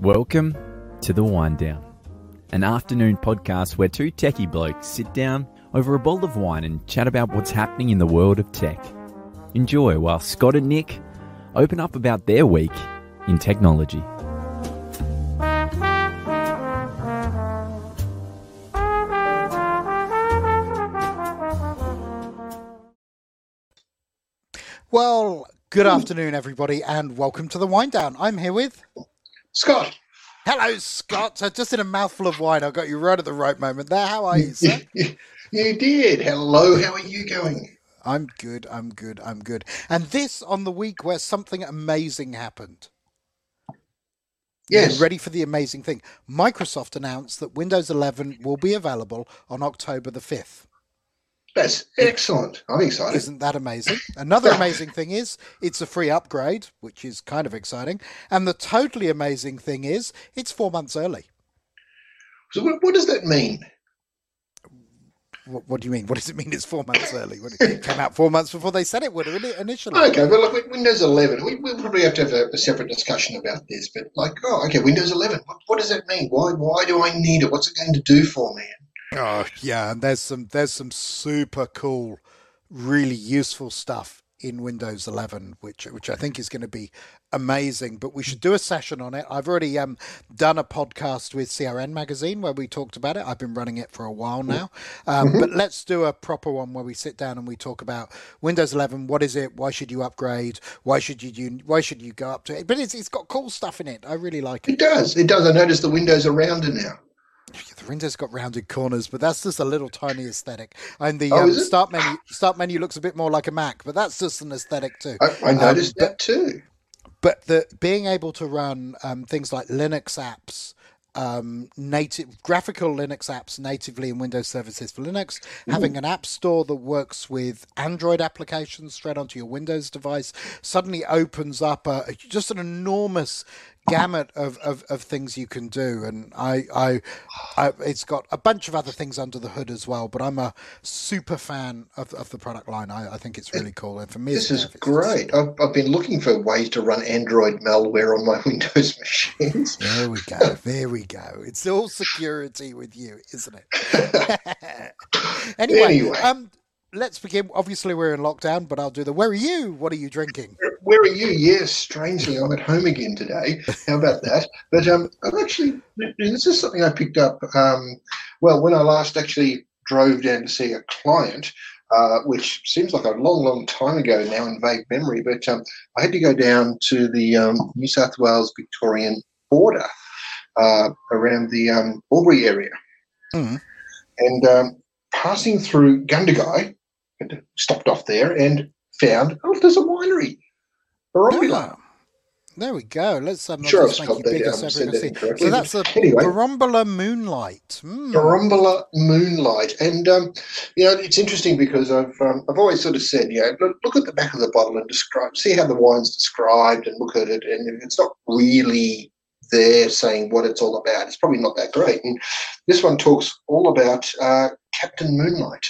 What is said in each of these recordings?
Welcome to The Wind Down, an afternoon podcast where two techie blokes sit down over a bowl of wine and chat about what's happening in the world of tech. Enjoy while Scott and Nick open up about their week in technology. Well, good afternoon, everybody, and welcome to the Wind Down. I'm here with Scott. Hello, Scott. So, just in a mouthful of wine, I got you right at the right moment there. How are you, sir? you did. Hello, how are you going? I'm good. I'm good. I'm good. And this on the week where something amazing happened. Yes. You ready for the amazing thing? Microsoft announced that Windows 11 will be available on October the 5th. That's excellent. I'm excited. Isn't that amazing? Another amazing thing is it's a free upgrade, which is kind of exciting. And the totally amazing thing is it's four months early. So, what, what does that mean? What, what, do you mean? What does it mean? It's four months early. It came out four months before they said it would initially. Okay, well, look, Windows 11. We, will probably have to have a, a, separate discussion about this. But like, oh, okay, Windows 11. What, what does that mean? Why? Why do I need it? What's it going to do for me? Oh yeah, and there's some there's some super cool, really useful stuff in Windows 11, which which I think is going to be amazing. But we should do a session on it. I've already um, done a podcast with CRN Magazine where we talked about it. I've been running it for a while now, um, mm-hmm. but let's do a proper one where we sit down and we talk about Windows 11. What is it? Why should you upgrade? Why should you do? Why should you go up to it? But it's it's got cool stuff in it. I really like it. It does. It does. I noticed the windows are rounder now. The Windows got rounded corners, but that's just a little tiny aesthetic. And the oh, um, start menu start menu looks a bit more like a Mac, but that's just an aesthetic too. I, I noticed um, that too. But the being able to run um, things like Linux apps, um, native graphical Linux apps natively in Windows services for Linux, mm-hmm. having an app store that works with Android applications straight onto your Windows device suddenly opens up a, just an enormous gamut of, of, of things you can do, and I, I, I, it's got a bunch of other things under the hood as well. But I'm a super fan of, of the product line. I, I think it's really cool, and for me, this is great. I've, I've been looking for ways to run Android malware on my Windows machines. There we go. There we go. It's all security with you, isn't it? anyway, anyway. Um, let's begin. Obviously, we're in lockdown, but I'll do the. Where are you? What are you drinking? Where are you? Yes, strangely, I'm at home again today. How about that? But um, I'm actually. This is something I picked up. Um, well, when I last actually drove down to see a client, uh, which seems like a long, long time ago now in vague memory, but um, I had to go down to the um, New South Wales Victorian border uh, around the um, Albury area. Mm. And um, passing through Gundagai, stopped off there and found, oh, there's a winery. Borambola. Oh, there we go. Let's um, sure make you bigger so So that's a anyway, Borambola Moonlight. Mm. Borambola Moonlight, and um, you know it's interesting because I've um, I've always sort of said, you know, look, look, at the back of the bottle and describe, see how the wine's described, and look at it, and if it's not really there saying what it's all about, it's probably not that great. And this one talks all about uh, Captain Moonlight.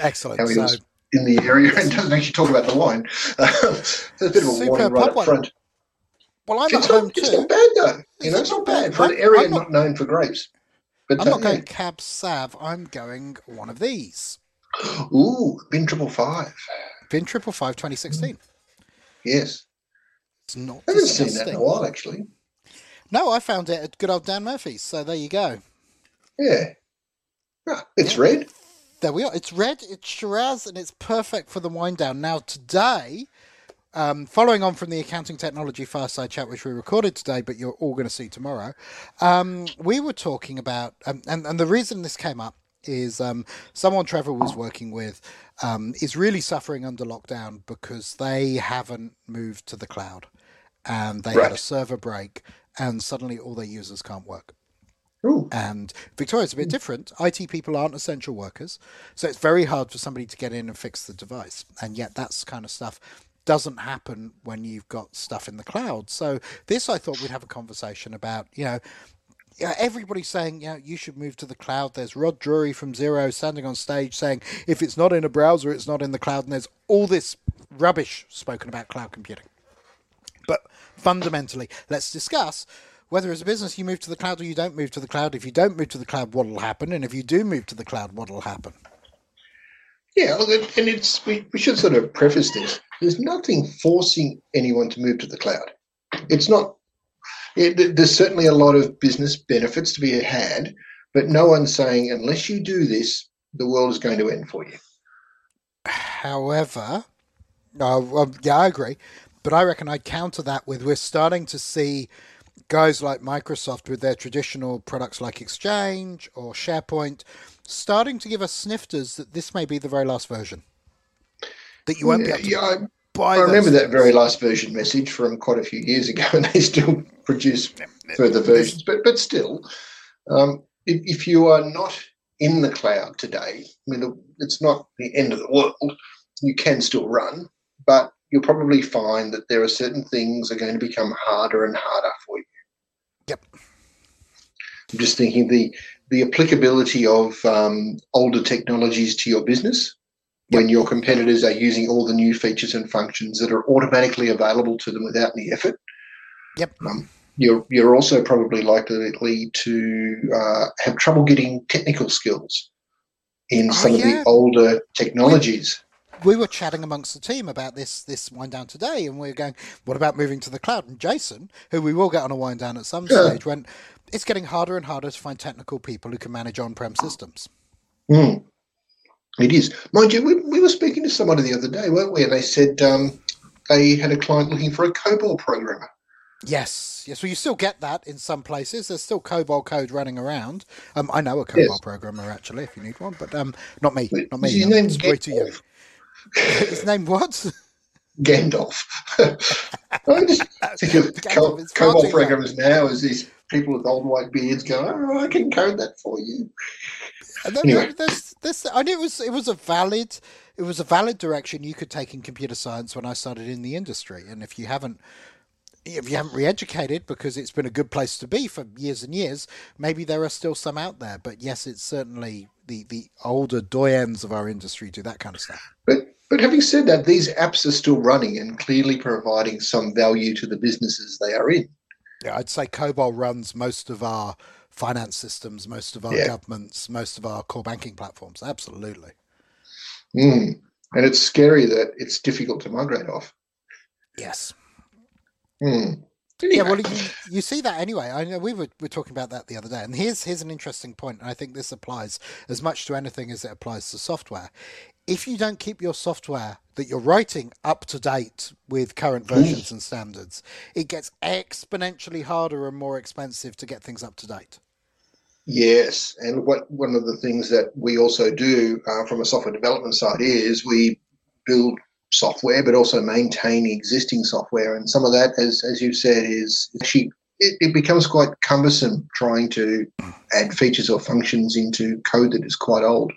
Excellent. How he so, was in the area and doesn't actually talk about the wine. there's a bit of a warning right up front. Well, I'm it's not, home it's too. not bad though. You know, it's not bad for an area not, not, known for grapes. But, I'm uh, not going yeah. Cab Sav. I'm going one of these. Ooh, Bin Triple Five. Bin Triple Five, 2016. Yes. It's not. I haven't seen that in a while, actually. No, I found it at good old Dan Murphy's. So there you go. Yeah. Ah, it's yeah. red. There we are. It's red, it's Shiraz, and it's perfect for the wind down. Now, today, um, following on from the accounting technology fireside chat, which we recorded today, but you're all going to see tomorrow, um, we were talking about, um, and, and the reason this came up is um, someone Trevor was working with um, is really suffering under lockdown because they haven't moved to the cloud and they right. had a server break and suddenly all their users can't work. Ooh. And Victoria's a bit hmm. different. IT people aren't essential workers, so it's very hard for somebody to get in and fix the device. And yet, that's kind of stuff doesn't happen when you've got stuff in the cloud. So this, I thought we'd have a conversation about. You know, yeah, everybody's saying, you know, you should move to the cloud. There's Rod Drury from Xero standing on stage saying, if it's not in a browser, it's not in the cloud. And there's all this rubbish spoken about cloud computing. But fundamentally, let's discuss whether as a business you move to the cloud or you don't move to the cloud. If you don't move to the cloud, what will happen? And if you do move to the cloud, what will happen? Yeah, and it's we, we should sort of preface this. There's nothing forcing anyone to move to the cloud. It's not. It, there's certainly a lot of business benefits to be had, but no one's saying unless you do this, the world is going to end for you. However, uh, well, yeah, I agree, but I reckon I'd counter that with we're starting to see guys like Microsoft with their traditional products like Exchange or SharePoint starting to give us snifters that this may be the very last version. That you won't yeah, be able to yeah, I, I remember that very last version message from quite a few years ago, and they still produce further versions. But but still, um, if, if you are not in the cloud today, I mean, it's not the end of the world. You can still run, but you'll probably find that there are certain things are going to become harder and harder. Yep. I'm just thinking the the applicability of um, older technologies to your business yep. when your competitors are using all the new features and functions that are automatically available to them without any effort. Yep. Um, you're you're also probably likely to uh, have trouble getting technical skills in oh, some yeah. of the older technologies we were chatting amongst the team about this this wind down today, and we were going, "What about moving to the cloud?" And Jason, who we will get on a wind down at some yeah. stage, went, "It's getting harder and harder to find technical people who can manage on-prem systems." Mm. It is, mind you. We, we were speaking to somebody the other day, weren't we? And they said um, they had a client looking for a COBOL programmer. Yes, yes. Well, you still get that in some places. There's still COBOL code running around. Um, I know a COBOL yes. programmer actually, if you need one, but um, not me. Not me. His name's way too young. His name what? Gandalf. I just think of COBOL programmers now as these people with old white beards go, oh, I can code that for you. And then anyway. there's this. I knew it was it was a valid it was a valid direction you could take in computer science when I started in the industry. And if you haven't if you haven't re-educated because it's been a good place to be for years and years, maybe there are still some out there. But yes, it's certainly the the older doyens of our industry do that kind of stuff. But but having said that, these apps are still running and clearly providing some value to the businesses they are in. Yeah, I'd say COBOL runs most of our finance systems, most of our yeah. governments, most of our core banking platforms. Absolutely. Mm. And it's scary that it's difficult to migrate off. Yes. Mm. Yeah, well, you, you see that anyway. I know we were, we were talking about that the other day, and here's here's an interesting point, and I think this applies as much to anything as it applies to software if you don't keep your software that you're writing up to date with current versions and standards, it gets exponentially harder and more expensive to get things up to date. Yes, and what one of the things that we also do uh, from a software development side is we build software, but also maintain existing software, and some of that, as as you said, is actually it, it becomes quite cumbersome trying to add features or functions into code that is quite old.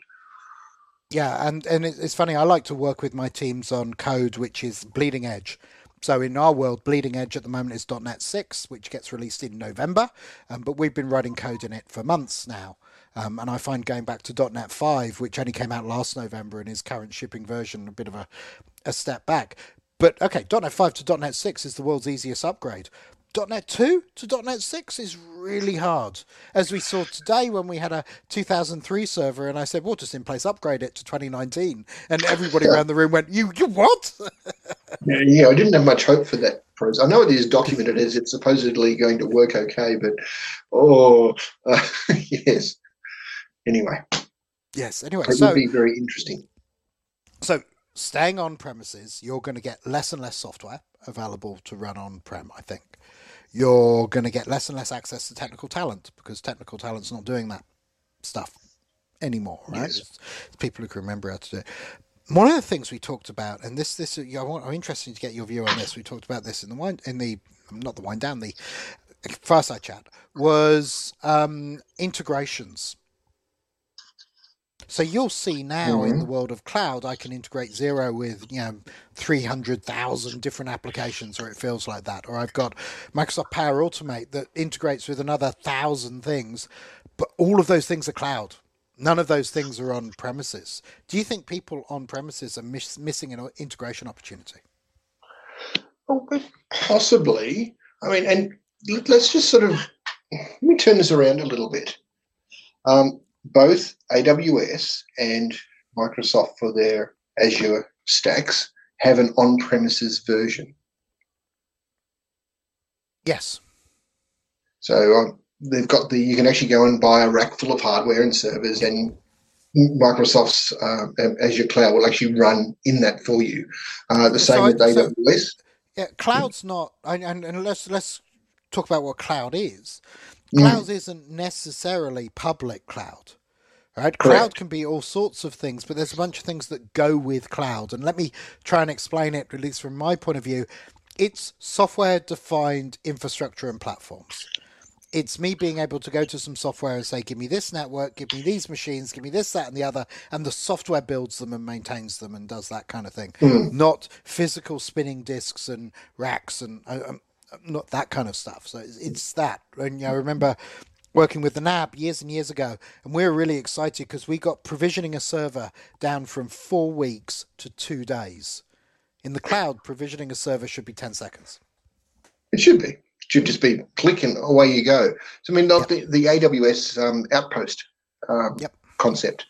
Yeah, and and it's funny. I like to work with my teams on code which is bleeding edge. So in our world, bleeding edge at the moment is .NET 6, which gets released in November, um, but we've been writing code in it for months now. Um, and I find going back to .NET 5, which only came out last November in its current shipping version, a bit of a, a step back. But okay, .NET 5 to .NET 6 is the world's easiest upgrade. .NET 2 to .NET 6 is really hard. As we saw today when we had a 2003 server and I said, well, just in place upgrade it to 2019. And everybody around the room went, you, you what? yeah, yeah, I didn't have much hope for that. I know it is documented as it's supposedly going to work okay, but oh, uh, yes. Anyway. Yes, anyway. It so, would be very interesting. So staying on premises, you're going to get less and less software available to run on prem, I think you're going to get less and less access to technical talent because technical talent's not doing that stuff anymore, right? Yes. It's, it's, people who can remember how to do it. One of the things we talked about, and this, this, I want, I'm interested to get your view on this. We talked about this in the wind, in the, not the wind down, the fireside chat, was um, integrations so you'll see now mm-hmm. in the world of cloud, I can integrate Xero with, you know, 300,000 different applications, or it feels like that. Or I've got Microsoft Power Automate that integrates with another thousand things, but all of those things are cloud. None of those things are on premises. Do you think people on premises are miss, missing an integration opportunity? Oh, possibly. I mean, and let's just sort of let me turn this around a little bit. Um, both AWS and Microsoft for their Azure stacks have an on-premises version. Yes. So um, they've got the you can actually go and buy a rack full of hardware and servers, and Microsoft's uh, Azure Cloud will actually run in that for you. Uh, the same so with AWS. So, yeah, cloud's not, and, and let's let's talk about what cloud is. Cloud mm. isn't necessarily public cloud. Right? Correct. Cloud can be all sorts of things, but there's a bunch of things that go with cloud. And let me try and explain it, at least from my point of view. It's software defined infrastructure and platforms it's me being able to go to some software and say, give me this network, give me these machines, give me this, that, and the other, and the software builds them and maintains them and does that kind of thing. Mm. Not physical spinning disks and racks and uh, um, not that kind of stuff. So it's, it's that. And you know, I remember working with the NAB years and years ago, and we were really excited because we got provisioning a server down from four weeks to two days. In the cloud, provisioning a server should be 10 seconds. It should be should just be clicking away you go. So I mean, yep. the, the AWS um, outpost um, yep. concept.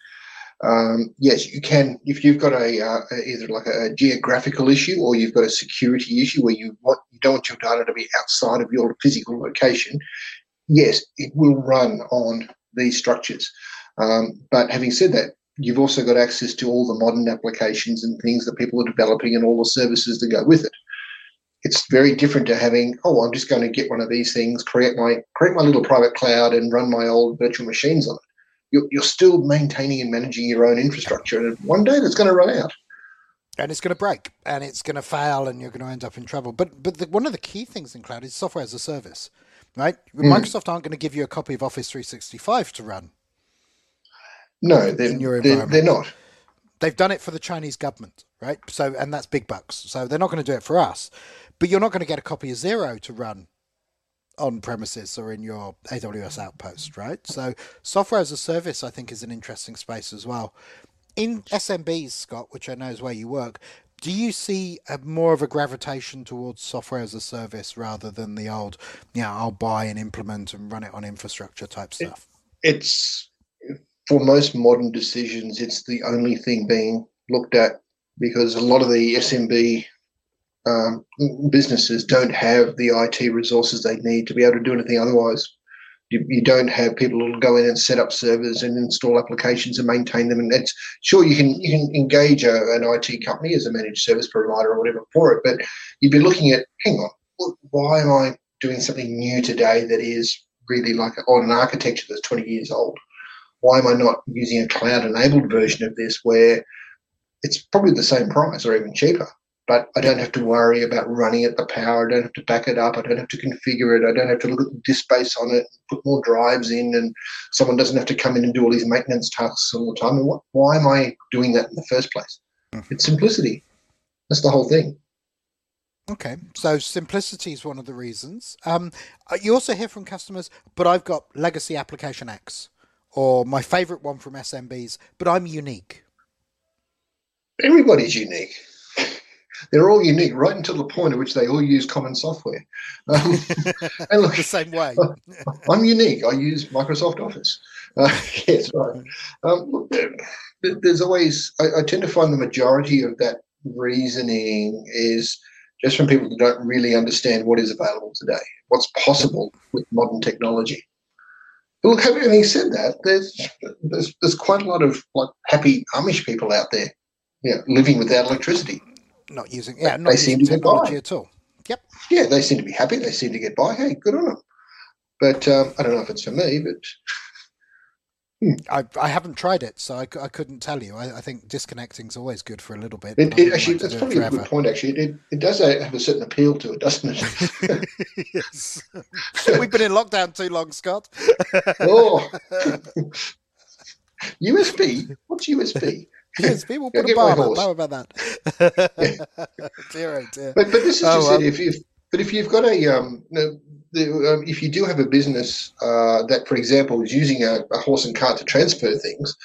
Um, yes, you can if you've got a uh, either like a, geographical issue or you've got a security issue where you want don't want your data to be outside of your physical location. Yes, it will run on these structures. Um, but having said that, you've also got access to all the modern applications and things that people are developing and all the services that go with it it's very different to having oh i'm just going to get one of these things create my create my little private cloud and run my old virtual machines on it you're, you're still maintaining and managing your own infrastructure and one day that's going to run out and it's going to break and it's going to fail and you're going to end up in trouble. But but the, one of the key things in cloud is software as a service right? Mm. microsoft aren't going to give you a copy of office 365 to run. No they're, they're, they're not. They've done it for the chinese government right? So and that's big bucks. So they're not going to do it for us. But you're not going to get a copy of Xero to run on premises or in your AWS outpost, right? So software as a service, I think, is an interesting space as well. In SMBs, Scott, which I know is where you work, do you see a, more of a gravitation towards software as a service rather than the old, yeah, you know, I'll buy and implement and run it on infrastructure type stuff? It, it's for most modern decisions, it's the only thing being looked at because a lot of the SMB um, businesses don't have the IT resources they need to be able to do anything otherwise. You, you don't have people who go in and set up servers and install applications and maintain them. And it's sure you can you can engage a, an IT company as a managed service provider or whatever for it, but you'd be looking at hang on, why am I doing something new today that is really like on an architecture that's 20 years old? Why am I not using a cloud enabled version of this where it's probably the same price or even cheaper? But I don't have to worry about running at the power. I don't have to back it up. I don't have to configure it. I don't have to look at the disk space on it, and put more drives in, and someone doesn't have to come in and do all these maintenance tasks all the time. And what, why am I doing that in the first place? Mm-hmm. It's simplicity. That's the whole thing. Okay, so simplicity is one of the reasons. Um, uh, you also hear from customers, but I've got legacy application X, or my favorite one from SMBs, but I'm unique. Everybody's unique they're all unique right until the point at which they all use common software. Um, and look, the same way. I'm unique. I use Microsoft Office. Uh, yes, right. Um, look, there's always, I, I tend to find the majority of that reasoning is just from people who don't really understand what is available today, what's possible with modern technology. But look, having said that, there's, there's there's quite a lot of like happy Amish people out there, yeah, living without electricity not using yeah, not they using seem to technology at all. Yep. Yeah, they seem to be happy. They seem to get by. Hey, good on them. But um, I don't know if it's for me, but. Hmm. I, I haven't tried it, so I, I couldn't tell you. I, I think disconnecting is always good for a little bit. It, it actually, like that's probably a good point. Actually, it, it does have a certain appeal to it, doesn't it? yes. We've been in lockdown too long, Scott. oh, USB. What's USB? Yes, people put a bar on How about that? dear, oh dear. But, but this is oh, just um, it. If you but if you've got a um, the, um, if you do have a business uh, that, for example, is using a, a horse and cart to transfer things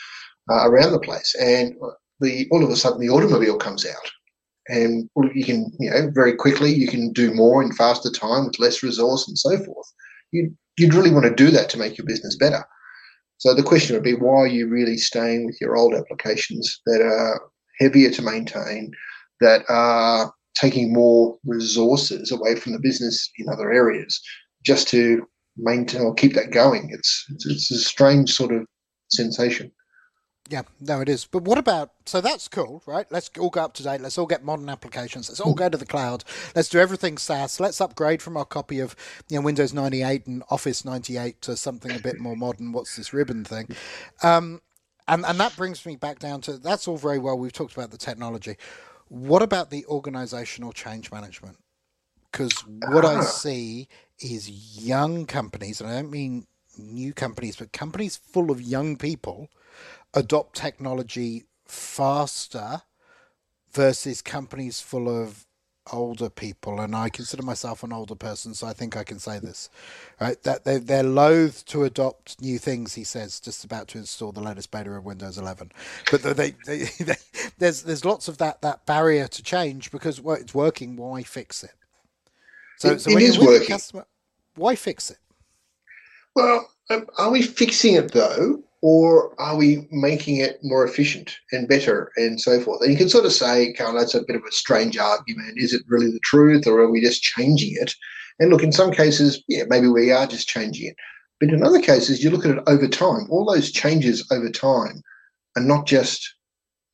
uh, around the place, and the all of a sudden the automobile comes out, and you can, you know, very quickly you can do more in faster time with less resource and so forth. You you'd really want to do that to make your business better. So the question would be, why are you really staying with your old applications that are heavier to maintain, that are taking more resources away from the business in other areas, just to maintain or keep that going? It's it's, it's a strange sort of sensation. Yeah, no, it is. But what about? So that's cool, right? Let's all go up to date. Let's all get modern applications. Let's all go to the cloud. Let's do everything SaaS. Let's upgrade from our copy of you know Windows 98 and Office 98 to something a bit more modern. What's this ribbon thing? Um, and and that brings me back down to that's all very well. We've talked about the technology. What about the organizational change management? Because what I see is young companies, and I don't mean new companies, but companies full of young people adopt technology faster versus companies full of older people. And I consider myself an older person so I think I can say this right? That they, they're loath to adopt new things he says just about to install the latest beta of Windows 11 but they, they, they, there's there's lots of that that barrier to change because well, it's working. Why fix it? So, it, so it is working. customer, why fix it? Well um, are we fixing it though or are we making it more efficient and better and so forth? And you can sort of say, Carl, that's a bit of a strange argument. Is it really the truth or are we just changing it? And look, in some cases, yeah, maybe we are just changing it. But in other cases, you look at it over time. All those changes over time are not just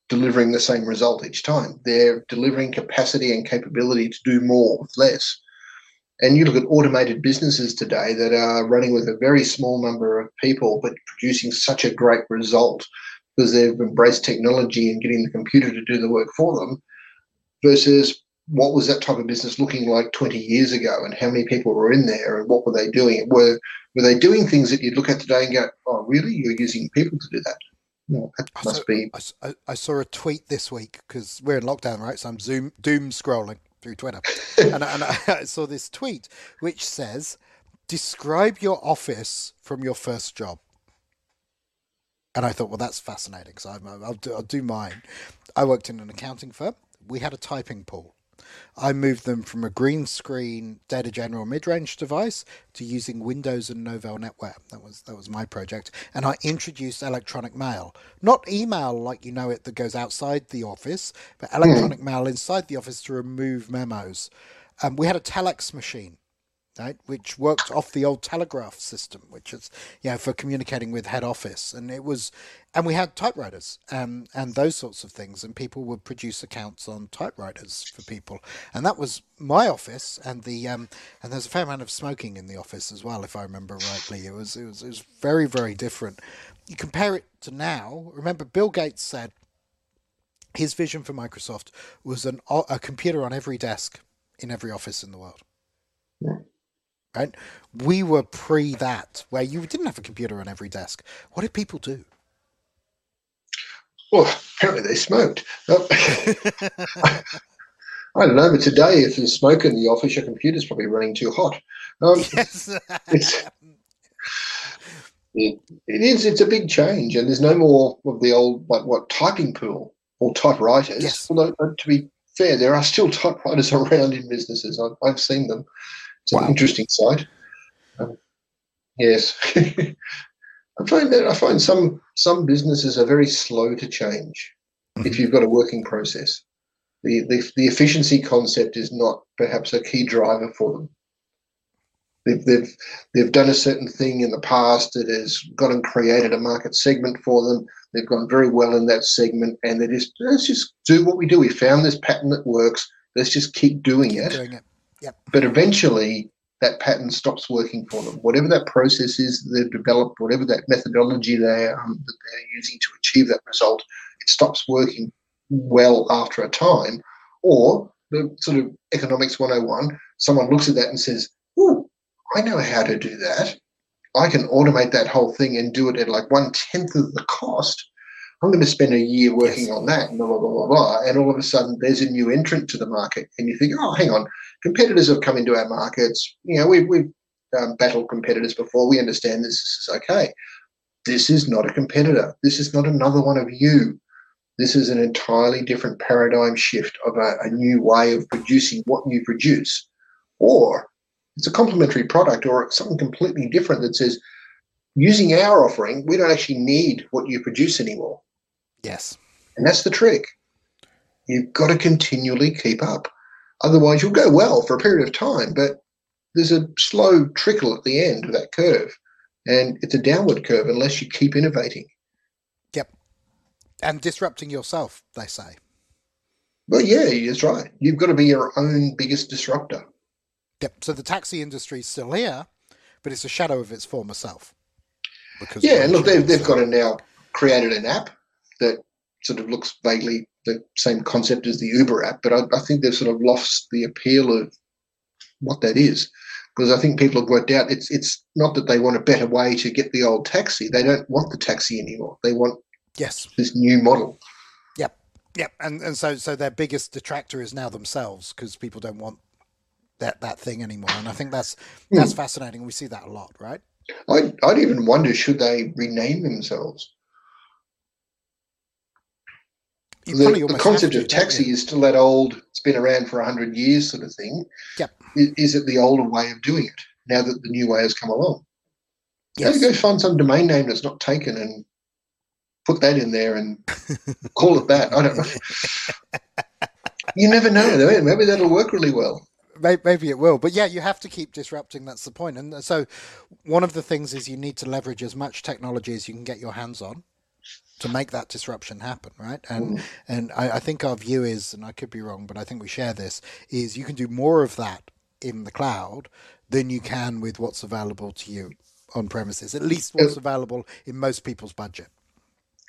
delivering the same result each time. They're delivering capacity and capability to do more with less. And you look at automated businesses today that are running with a very small number of people, but producing such a great result because they've embraced technology and getting the computer to do the work for them, versus what was that type of business looking like 20 years ago and how many people were in there and what were they doing? Were were they doing things that you'd look at today and go, oh, really? You're using people to do that? No, that must saw, be. I, I, saw a tweet this week because we're in lockdown, right? So I'm zoom doom scrolling through Twitter, and, and I saw this tweet which says, "Describe your office from your first job." And I thought, well, that's fascinating. So I'll do, I'll do mine. I worked in an accounting firm. We had a typing pool. I moved them from a green screen Data General mid-range device to using Windows and Novell NetWare. That was that was my project, and I introduced electronic mail, not email like you know it that goes outside the office, but electronic mm. mail inside the office to remove memos. Um, we had a telex machine right, which worked off the old telegraph system, which is you know for communicating with head office, and it was, and we had typewriters and and those sorts of things, and people would produce accounts on typewriters for people, and that was my office, and the um, and there's a fair amount of smoking in the office as well, if I remember rightly. It was it was it was very very different. You compare it to now. Remember, Bill Gates said his vision for Microsoft was an a computer on every desk in every office in the world. Yeah right? We were pre that, where you didn't have a computer on every desk. What did people do? Well, apparently they smoked. I, don't know, but today, if there's smoke in the office, your computer's probably running too hot. Um, yes. it's, it, it is. It's a big change, and there's no more of the old like what typing pool or typewriters. Yes. Although, to be fair, there are still typewriters around in businesses. I've, I've seen them. It's wow. an interesting side. Um, yes, I find that I find some some businesses are very slow to change. Mm-hmm. If you've got a working process, the, the the efficiency concept is not perhaps a key driver for them. They've, they've, they've done a certain thing in the past that has gone and created a market segment for them. They've gone very well in that segment, and they just let's just do what we do. We found this pattern that works. Let's just keep doing keep it. Doing it. Yep. But eventually, that pattern stops working for them. Whatever that process is they've developed, whatever that methodology they um, that they're using to achieve that result, it stops working well after a time. Or the sort of economics 101, someone looks at that and says, "Oh, I know how to do that. I can automate that whole thing and do it at like one tenth of the cost." I'm going to spend a year working yes. on that, blah, blah, blah, blah, blah. And all of a sudden, there's a new entrant to the market. And you think, oh, hang on, competitors have come into our markets. You know, we've, we've um, battled competitors before. We understand this, this is okay. This is not a competitor. This is not another one of you. This is an entirely different paradigm shift of a, a new way of producing what you produce. Or it's a complementary product or something completely different that says, using our offering, we don't actually need what you produce anymore. Yes. And that's the trick. You've got to continually keep up. Otherwise, you'll go well for a period of time, but there's a slow trickle at the end of that curve. And it's a downward curve unless you keep innovating. Yep. And disrupting yourself, they say. Well, yeah, that's right. You've got to be your own biggest disruptor. Yep. So the taxi industry is still here, but it's a shadow of its former self. Because yeah, and look, they've, they've got to now created an app that sort of looks vaguely the same concept as the Uber app, but I, I think they've sort of lost the appeal of what that is because I think people have worked out it's it's not that they want a better way to get the old taxi. They don't want the taxi anymore. They want yes this new model. Yep, yep, and and so so their biggest detractor is now themselves because people don't want that that thing anymore. And I think that's that's mm. fascinating. We see that a lot, right? I I'd even wonder should they rename themselves. The, the, concept of taxi is still that old. It's been around for hundred years, sort of thing. Yep. Is, is, it the older way of doing it now that the new way has come along? Yes. Go, go find some domain name that's not taken and put that in there and call it that. I don't know. you never know. Eh? Maybe that'll work really well maybe it will. But yeah, you have to keep disrupting. That's the point. And uh, so, one of the things is you need to leverage as much technology as you can get your hands on to make that disruption happen, right? And mm. and I, I, think our view is, and I could be wrong, but I think we share this, is you can do more of that in the cloud than you can with what's available to you on premises. At least what's available in most people's budget.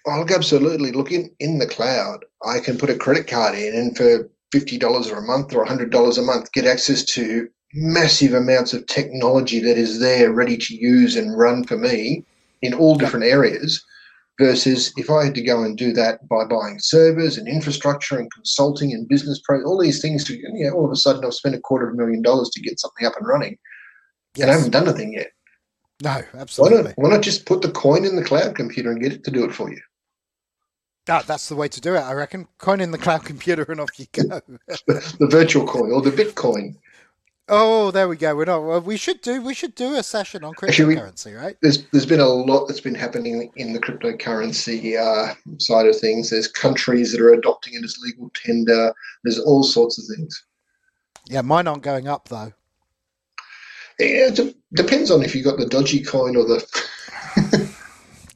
I'll absolutely look in in the cloud. I can put a credit card in, and for fifty dollars or a month or hundred dollars a month, get access to massive amounts of technology that is there ready to use and run for me in all different areas versus if I had to go and do that by buying servers and infrastructure and consulting and business pro, all these things to, you know, all of a sudden I've spent a quarter of a million dollars to get something up and running yes. and I haven't done anything yet. No, absolutely. Why not, why not just put the coin in the cloud computer and get it to do it for you? That, that's the way to do it, I reckon. Coin in the cloud computer and off you go. the, the virtual coin or the Bitcoin. Oh, there we go. We're not. We should do. We should do a session on cryptocurrency, Actually, right? There's there's been a lot that's been happening in the cryptocurrency uh, side of things. There's countries that are adopting it as legal tender. There's all sorts of things. Yeah, mine aren't going up though. Yeah, it depends on if you've got the dodgy coin or the.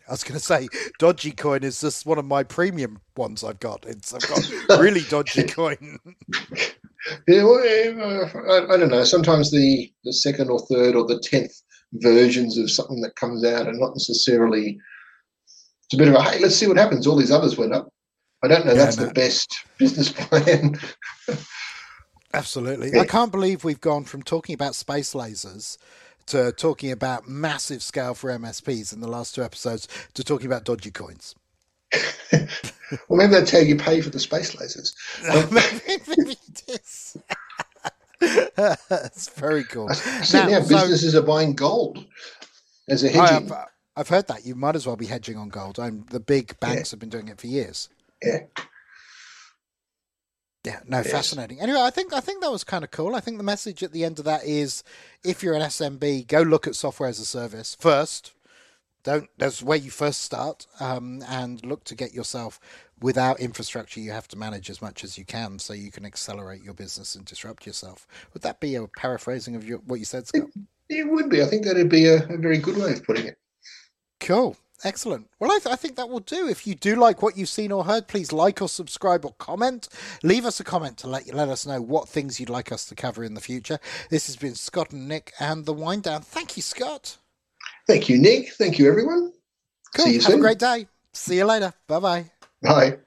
I was going to say, dodgy coin is just one of my premium ones I've got. It's I've got really dodgy coin. Yeah, well, I, I, don't know. Sometimes the, the second or third or the tenth versions of something that comes out are not necessarily. It's a bit of a hey, let's see what happens. All these others went up. I don't know. Yeah, that's no. the best business plan. Absolutely. Yeah. I can't believe we've gone from talking about space lasers to talking about massive scale for MSPs in the last two episodes to talking about dodgy coins. well, maybe that's how you pay for the space lasers. Um, maybe it is. That's very cool. I see now, now businesses so, are buying gold as a hedging. I've, uh, I've, heard that. You might as well be hedging on gold. I'm, the big banks yeah. have been doing it for years. Yeah. Yeah, no, yes. fascinating. Anyway, I think I think that was kind of cool. I think the message at the end of that is, if you're an SMB, go look at software as a service first don't that's where you first start um, and look to get yourself without infrastructure you have to manage as much as you can so you can accelerate your business and disrupt yourself. Would that be a paraphrasing of your, what you said scott? It, it would be. I think that'd be a, a, very good way of putting it. Cool. Excellent. Well I, th- I think that will do. If you do like what you've seen or heard please like or subscribe or comment. Leave us a comment to let you let us know what things you'd like us to cover in the future. This has been scott and nick and the wind down. Thank you scott Thank you, Nick. Thank you, everyone. Cool. See you Have soon. a great day. See you later. Bye-bye. Bye.